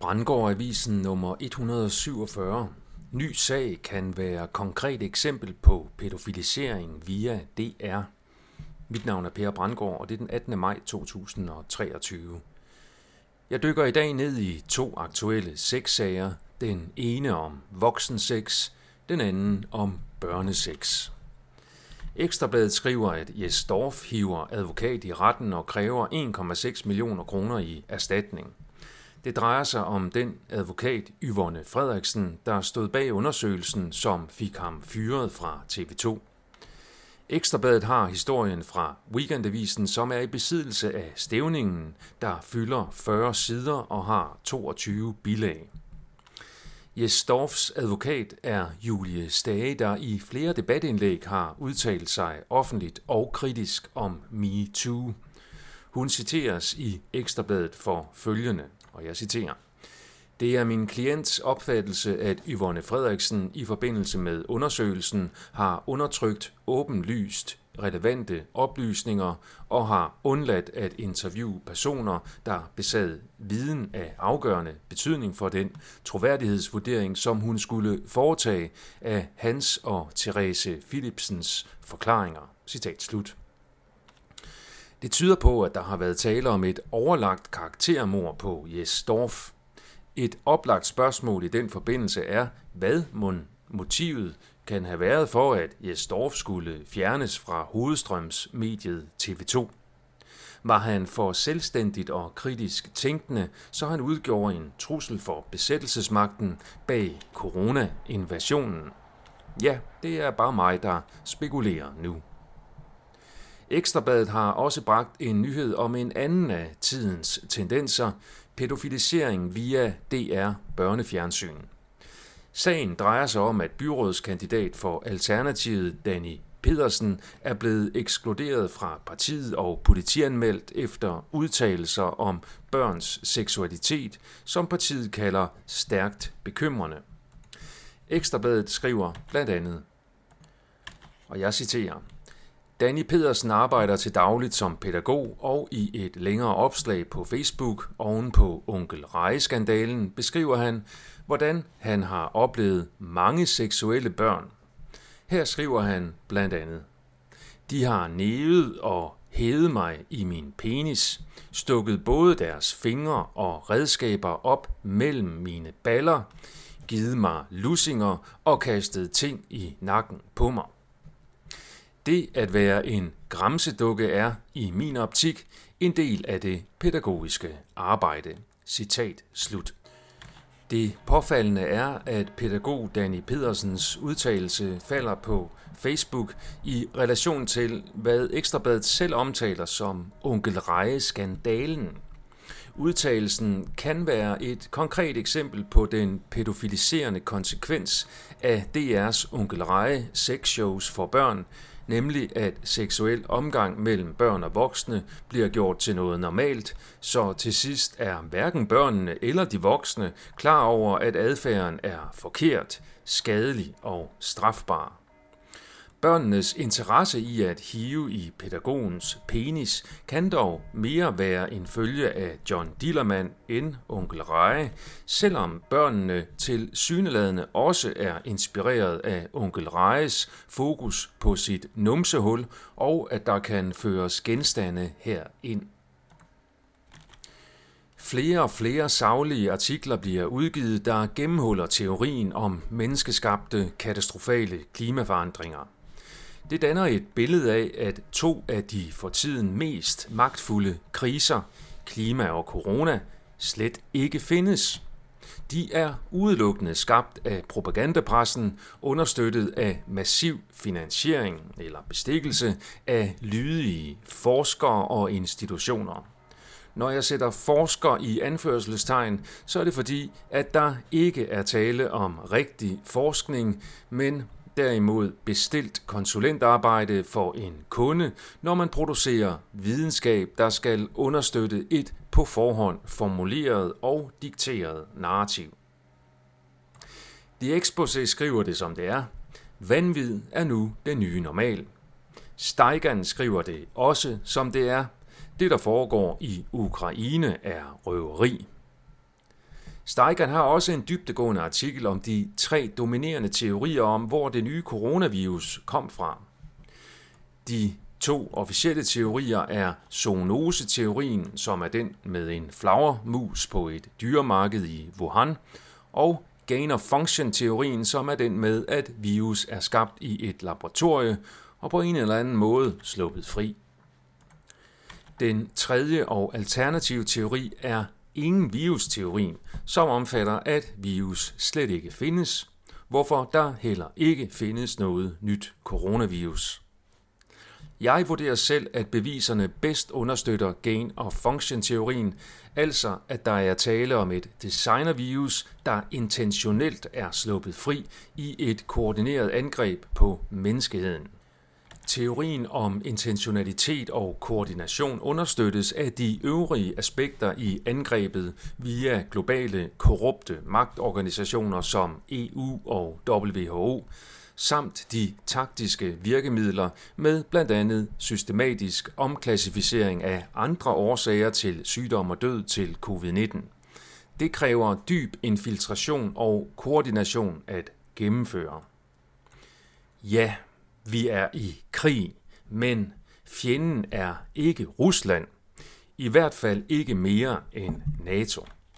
Brandgård Avisen nummer 147. Ny sag kan være konkret eksempel på pædofilisering via DR. Mit navn er Per Brandgård, og det er den 18. maj 2023. Jeg dykker i dag ned i to aktuelle sexsager. Den ene om voksenseks, den anden om børnesex. Ekstrabladet skriver, at Jes Dorf hiver advokat i retten og kræver 1,6 millioner kroner i erstatning. Det drejer sig om den advokat Yvonne Frederiksen, der stod bag undersøgelsen, som fik ham fyret fra TV2. Ekstrabladet har historien fra Weekendavisen, som er i besiddelse af stævningen, der fylder 40 sider og har 22 bilag. Jes Dorfs advokat er Julie Stage, der i flere debatindlæg har udtalt sig offentligt og kritisk om MeToo. Hun citeres i Ekstrabladet for følgende – og jeg citerer. Det er min klients opfattelse, at Yvonne Frederiksen i forbindelse med undersøgelsen har undertrykt åbenlyst relevante oplysninger og har undladt at interviewe personer, der besad viden af afgørende betydning for den troværdighedsvurdering, som hun skulle foretage af hans og Therese Philipsens forklaringer. Citat slut. Det tyder på, at der har været tale om et overlagt karaktermord på Jes Dorf. Et oplagt spørgsmål i den forbindelse er, hvad motivet kan have været for, at Jes Dorf skulle fjernes fra hovedstrømsmediet TV2. Var han for selvstændigt og kritisk tænkende, så han udgjorde en trussel for besættelsesmagten bag corona-invasionen. Ja, det er bare mig, der spekulerer nu. Ekstrabladet har også bragt en nyhed om en anden af tidens tendenser, pædofilisering via DR børnefjernsyn. Sagen drejer sig om, at byrådskandidat for Alternativet, Danny Pedersen, er blevet ekskluderet fra partiet og politianmeldt efter udtalelser om børns seksualitet, som partiet kalder stærkt bekymrende. Ekstrabladet skriver blandt andet, og jeg citerer, Danny Pedersen arbejder til dagligt som pædagog, og i et længere opslag på Facebook oven på onkel Reje-skandalen beskriver han, hvordan han har oplevet mange seksuelle børn. Her skriver han blandt andet, De har nævet og hævet mig i min penis, stukket både deres fingre og redskaber op mellem mine baller, givet mig lussinger og kastet ting i nakken på mig. Det at være en gramsedukke er, i min optik, en del af det pædagogiske arbejde. Citat slut. Det påfaldende er, at pædagog Danny Pedersens udtalelse falder på Facebook i relation til, hvad Ekstrabladet selv omtaler som onkel Reje-skandalen. Udtalelsen kan være et konkret eksempel på den pædofiliserende konsekvens af DR's onkel Reje sexshows for børn, nemlig at seksuel omgang mellem børn og voksne bliver gjort til noget normalt, så til sidst er hverken børnene eller de voksne klar over, at adfærden er forkert, skadelig og strafbar. Børnenes interesse i at hive i pædagogens penis kan dog mere være en følge af John Dillermand end onkel Reje, selvom børnene til syneladende også er inspireret af onkel Rejes fokus på sit numsehul og at der kan føres genstande her ind. Flere og flere savlige artikler bliver udgivet, der gennemhuller teorien om menneskeskabte katastrofale klimaforandringer. Det danner et billede af, at to af de for tiden mest magtfulde kriser, klima og corona, slet ikke findes. De er udelukkende skabt af propagandapressen, understøttet af massiv finansiering eller bestikkelse af lydige forskere og institutioner. Når jeg sætter forsker i anførselstegn, så er det fordi, at der ikke er tale om rigtig forskning, men derimod bestilt konsulentarbejde for en kunde, når man producerer videnskab, der skal understøtte et på forhånd formuleret og dikteret narrativ. De Exposé skriver det som det er. Vanvid er nu den nye normal. Steigan skriver det også som det er. Det, der foregår i Ukraine, er røveri. Steigern har også en dybtegående artikel om de tre dominerende teorier om, hvor det nye coronavirus kom fra. De to officielle teorier er zoonoseteorien, som er den med en flagermus på et dyremarked i Wuhan, og gain-of-function-teorien, som er den med, at virus er skabt i et laboratorie og på en eller anden måde sluppet fri. Den tredje og alternative teori er ingen virusteorien, som omfatter, at virus slet ikke findes, hvorfor der heller ikke findes noget nyt coronavirus. Jeg vurderer selv, at beviserne bedst understøtter gain- og function-teorien, altså at der er tale om et designervirus, der intentionelt er sluppet fri i et koordineret angreb på menneskeheden. Teorien om intentionalitet og koordination understøttes af de øvrige aspekter i angrebet via globale korrupte magtorganisationer som EU og WHO, samt de taktiske virkemidler med blandt andet systematisk omklassificering af andre årsager til sygdom og død til covid-19. Det kræver dyb infiltration og koordination at gennemføre. Ja, vi er i krig, men fjenden er ikke Rusland. I hvert fald ikke mere end NATO.